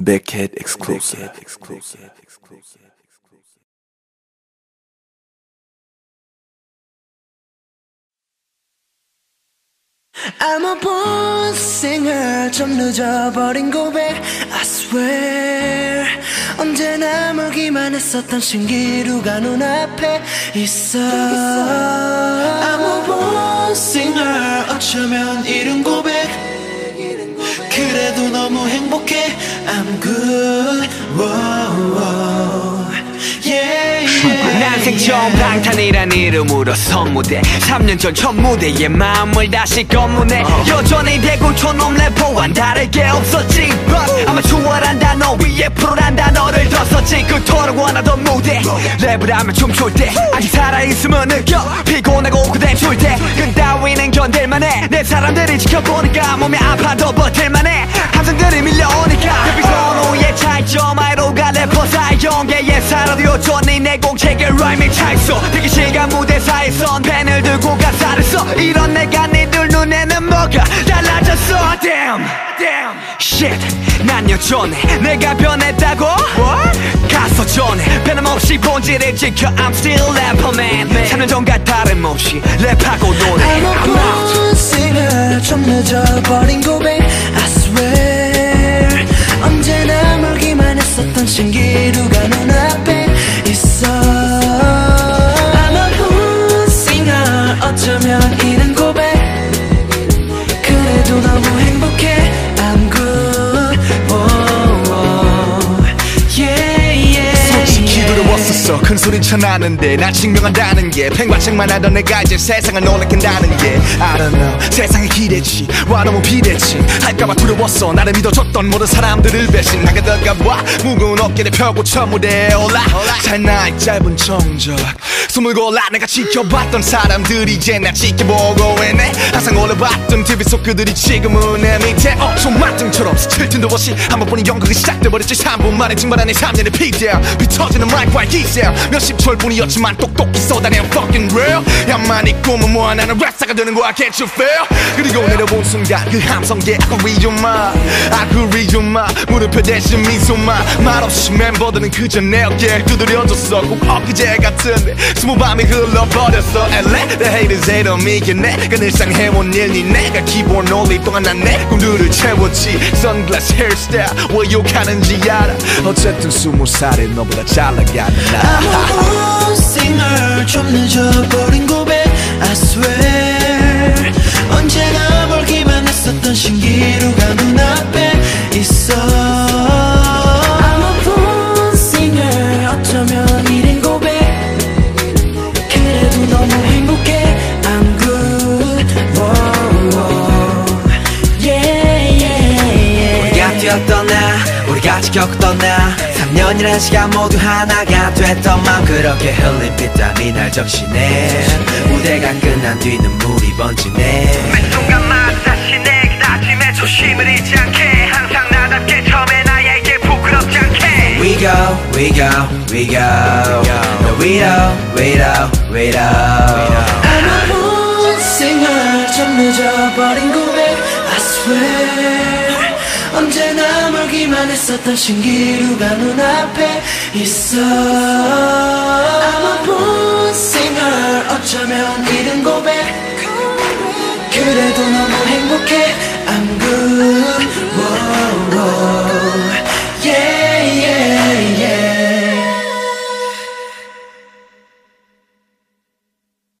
Beckhead exclusive. I'm a born singer 좀 늦어버린 고백 I swear 언제나 멀기만 했었던 신기루가 눈앞에 있어 I'm a born singer 어쩌면 이른 고백 그래도 너무 행복해 난생 처음 방탄이란 이름으로 선무대 3년 전 첫 무대에 마음을 다시 검문해. 여전히 대구 촌놈 래퍼와는 다르게 없었지. But 아마 추월한 단어 위에 프로란 단어를 더 썼지. 그토록 원하던 무대 랩을 하면 춤출 때 아직 살아있으면 느껴. 피곤하고 그대 출때 그따위는 견딜만해. 내 사람들이 지켜보니까 몸이 아파도 버틸만해. 함성들이 밀려오니 사이용계의 사라디오 존니 내 공책에 라임이 차있어. 대기실과 무대사에선 펜을 들고 가사를 써. 이런 내가 니들 눈에는 뭐가 달라졌어. Damn. Damn. Shit. 난 여전해. 내가 변했다고? What? 가서 전해. 변함없이 본질을 지켜. I'm still rapper man. 3년 전과 다름없이 랩하고 노래. I'm a out singer 좀 늦어버린 고백 두려웠었어. 큰 소린 쳐나는데 나 증명한다는 게. 팽과책만 하던 내가 이제 세상을 놀래킨다는 게. I don't know 세상에 기대치. 와 너무 비대치 할까봐 두려웠어. 나를 믿어줬던 모든 사람들을 배신하게 될까봐 무거운 어깨를 펴고 첫 무대에 올라. 잘나이 짧은 정적. 숨을 골라 내가 지켜봤던 사람들이 이제 나 지켜보고 있네. 항상 올려봤던 TV 속 그들이 지금은 내 밑에. 어좀 맛등처럼 스칠 틈도 없이 한 번뿐인 연극이 시작돼버렸지. 3분 만에 증발한 내 3년의 피디야. 비터지는 마이크와 기세 몇십 초일 뿐이었지만 똑똑히 쏟아낸 fucking real. 야만이 꿈은 뭐야 나는 랩사가 되는 거야. Can't you feel? 그리고 내려본 순간 그 함성계 아구리 좀마. 무릎표 대신 미소마. 말없이 멤버들은 그저 내 어깨에 두드려줬어. 꼭 엊그제 같은데 스무 밤이 흘러버렸어. LA the haters hate on me. 내가 늘상 해온 일니 내가 기본 올릴 동안 난내 꿈들을 채웠지. 선글라스 헤어스타일 왜 욕하는지 알아. 어쨌든 스무 살에 너보다 잘 나가는 I'm 나 a born singer 좀 늦어버린 고백 I swear 언제나 멀기만 했었던 신기루가 눈앞에 있어 I'm a born singer 어쩌면 이른 고백 그래도 너무 행복해 I'm good whoa, whoa. Yeah, yeah, yeah. 우리가 뛰었던 나 우리가 지켰던 나. 3년이란 시간 모두 하나가 됐던 맘 그렇게 흘린 빗땀이 날 적시네 무대가 끝난 뒤 눈물이 번지네. 매 순간마다 다시 내 다짐에 초심을 잃지 않게. 항상 나답게 처음에 나에게 부끄럽지 않게. We go, we go, we go. No, we don't, we don't, we don't. I'm a singer 좀 늦어버린 고백. I swear 언제나 멀기만 했었던 신기루가 눈앞에 있어. I'm a born singer 어쩌면 이른 고백. 그래도 너무 행복해. I'm good. Whoa, whoa.